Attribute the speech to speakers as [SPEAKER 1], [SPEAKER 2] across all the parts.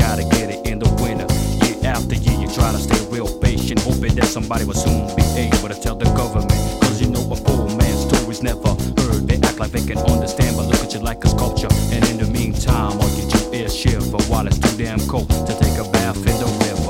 [SPEAKER 1] gotta get it in the winter. Year after year, you try to stay real patient, hoping that somebody will soon be able to tell the government. Cause you know a poor man's story's never heard. They act like they can understand, but look at you like a sculpture. And in the meantime, all you do is shiver while it's too damn cold to take a bath in the river.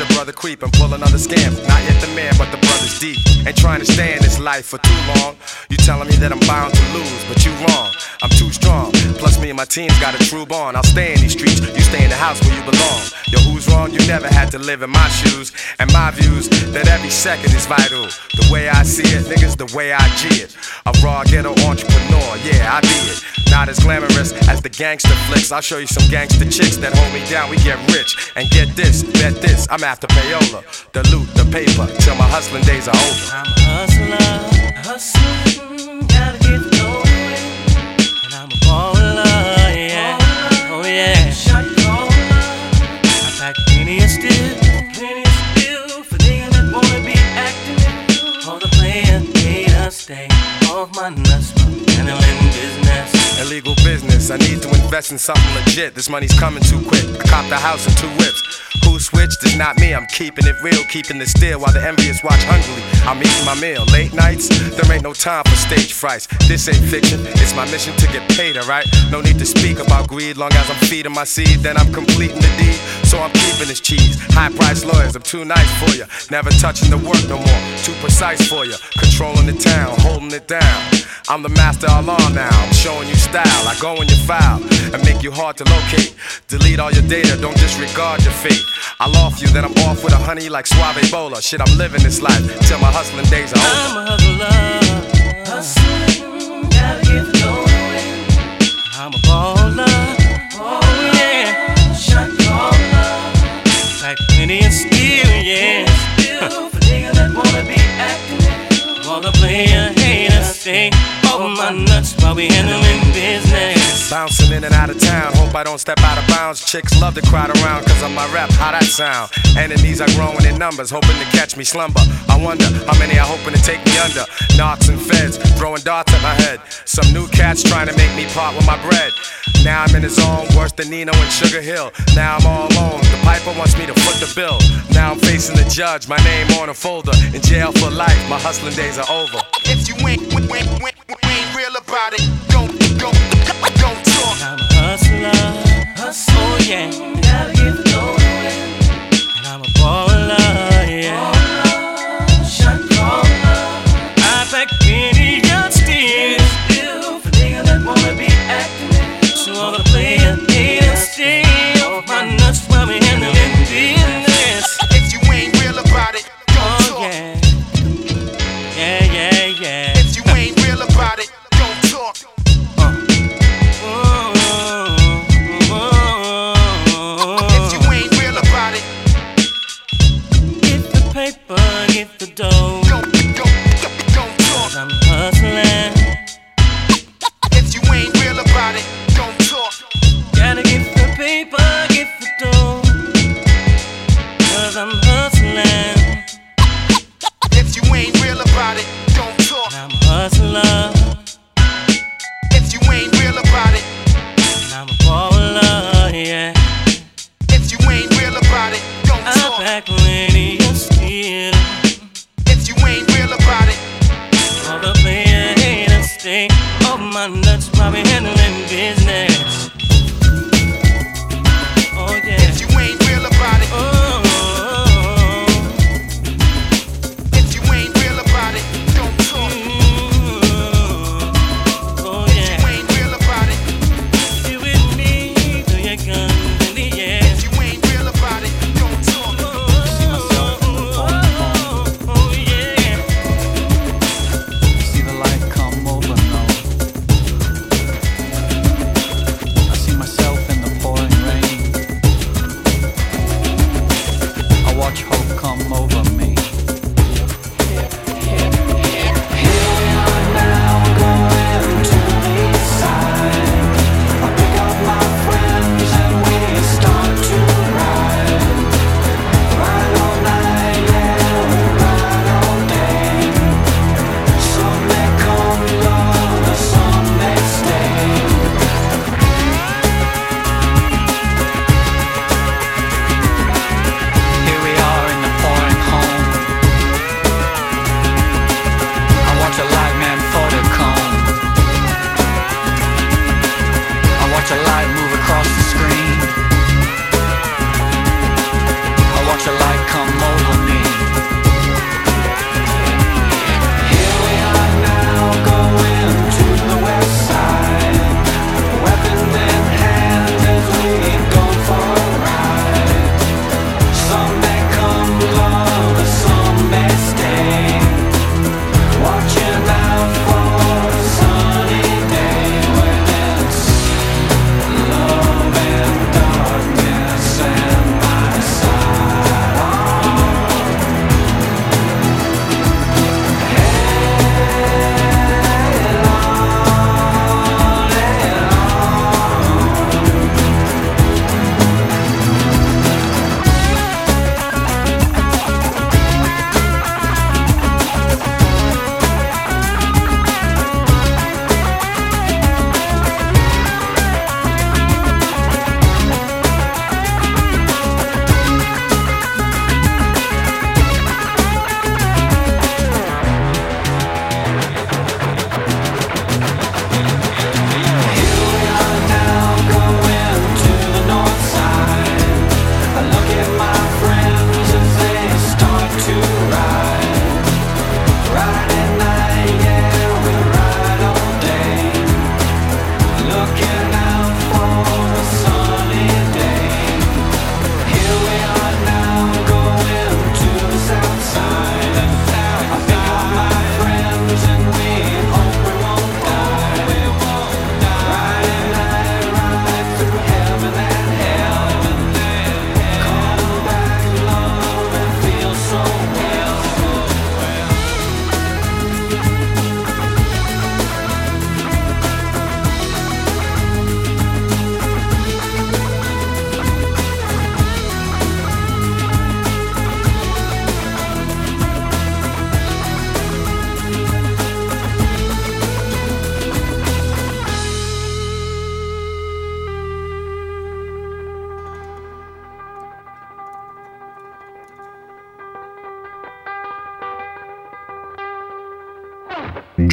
[SPEAKER 2] your brother and
[SPEAKER 3] pull another scam. Not yet the man, but the brother's deep. Ain't trying to stay in this life for too long. You telling me that I'm bound to lose, but you wrong. I'm too strong. Plus, me and my team's got a true bond. I'll stay in these streets, you stay in the house where you belong. Yo, who's wrong? You never had to live in my shoes. And my views that every second is vital. The way I see it, niggas, the way I G it. A raw ghetto entrepreneur, yeah, I be it not as glamorous as the gangster flicks. I'll show you some gangster chicks that hold me down. We get rich and get this, bet this. I'm after payola, the loot, the paper, till my hustling days are over.
[SPEAKER 4] I'm. I
[SPEAKER 3] need to invest in something legit. This money's coming too quick. I copped a house in two whips. Who switched? It's not me. I'm keeping it real, keeping it still while the envious watch hungrily. I'm eating my meal. Late nights, there ain't no time for stage frights. This ain't fiction. It's my mission to get paid, alright? No need to speak about greed. Long as I'm feeding my seed, then I'm completing the deed. So I'm keeping this cheese. High priced lawyers, I'm too nice for you. Never touching the work no more, too precise for you. Controlling the town, holding it down. I'm the master alarm now. I'm showing you style. I go in your file and make you hard to locate. Delete all your data, don't disregard your fate. I'll off you, then I'm off with a honey like Suave Bola. Shit, I'm living this life till my hustling days are over.
[SPEAKER 4] I'm a hustler, hustling, gotta get the. I'm a baller, plenty of steel, yeah. For niggas that wanna be acting, wanna play a hater, stay over my nuts while we handling business.
[SPEAKER 3] Bouncing in and out of town, hope I don't step out of bounds. Chicks love to crowd around cause of my rap, how that sound. Enemies are growing in numbers, hoping to catch me slumber. I wonder how many are hoping to take me under. Knocks and feds, throwing darts at my head. Some new cats trying to make me part with my bread. Now I'm in the zone, worse than Nino and Sugar Hill. Now I'm all alone, the piper wants me to foot the bill. Now I'm facing the judge, my name on a folder. In jail for life, my hustling days are over.
[SPEAKER 5] If you ain't, ain't, ain't, ain't real about it, don't, don't, don't talk.
[SPEAKER 4] I'm a hustler, hustle, oh yeah,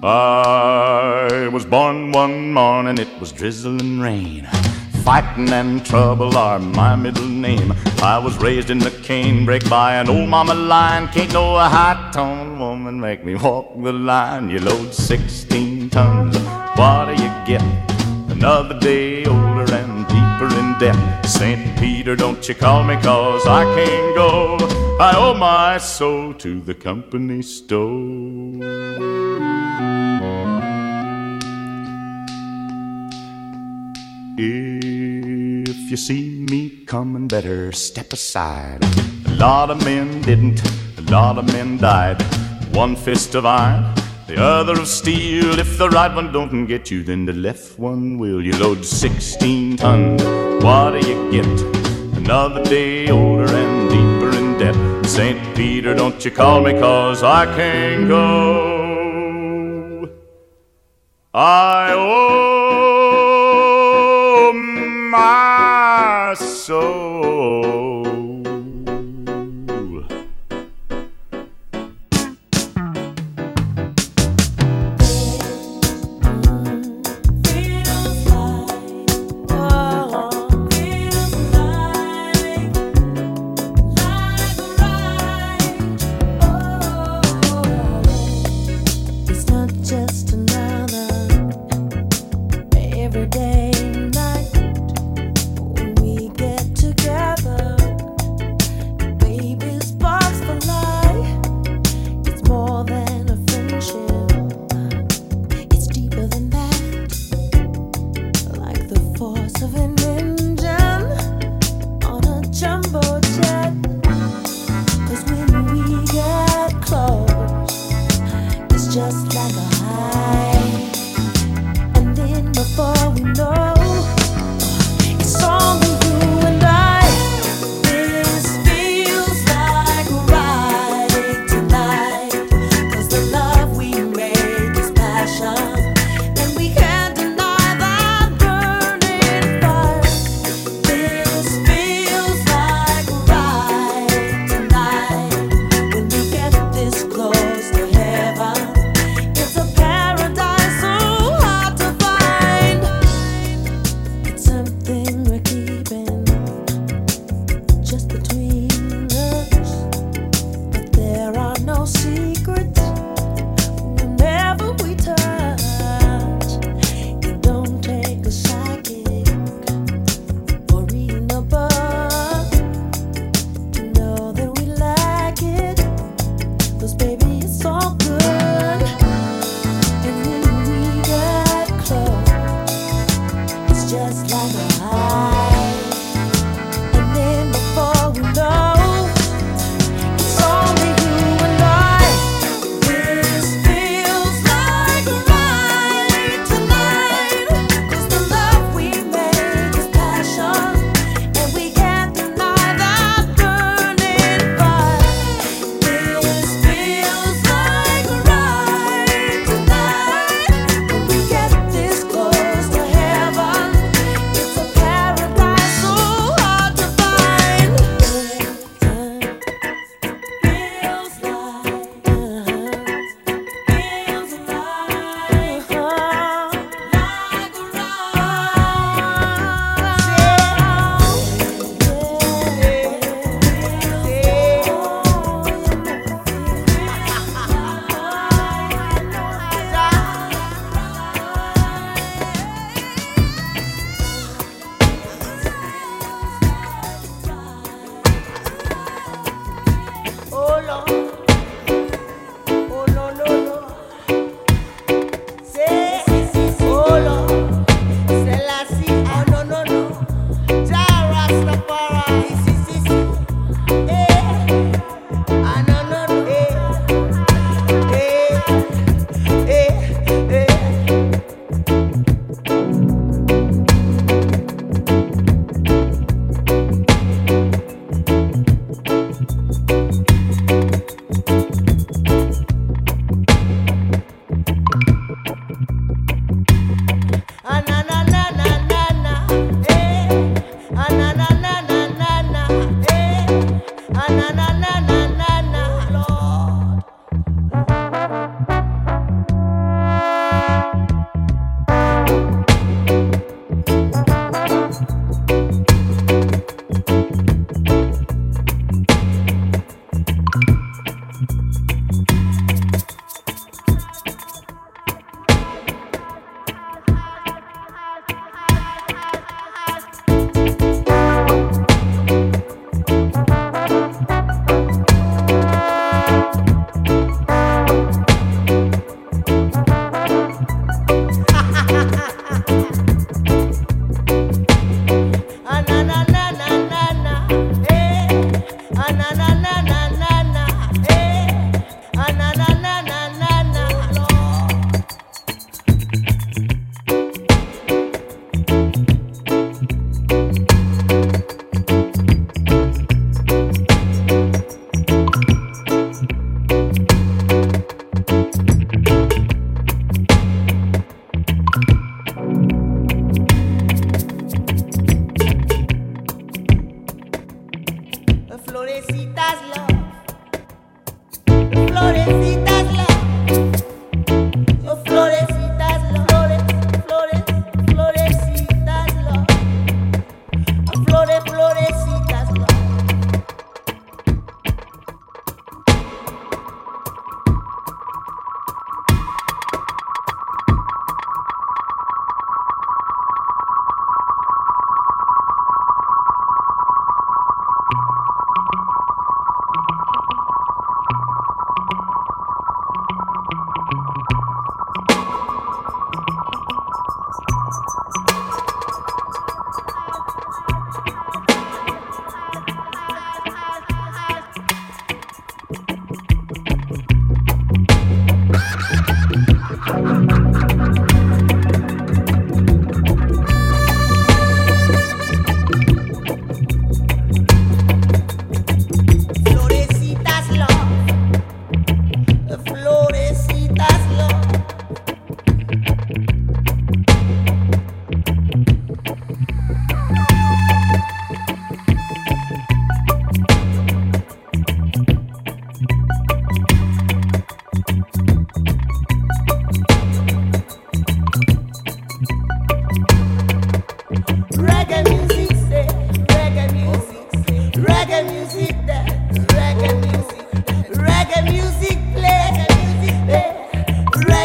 [SPEAKER 6] I was born one morning, it was drizzling rain. Fighting and trouble are my middle name. I was raised in the canebrake by an old mama lion. Can't no high tone woman make me walk the line. You load 16 tons, what do you get? Another day older St. Peter, don't you call me cause I can't go. I owe my soul to the company store. If you see me coming, better step aside. A lot of men didn't, a lot of men died. One fist of iron, the other of steel. If the right one don't get you, then the left one will. You load 16 tons, what do you get? Another day older and deeper in debt. St. Peter, don't you call me, cause I can't go. I owe my soul.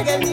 [SPEAKER 7] reggae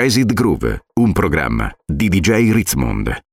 [SPEAKER 8] Jazzed Groove, un programma di DJ Ritzmond.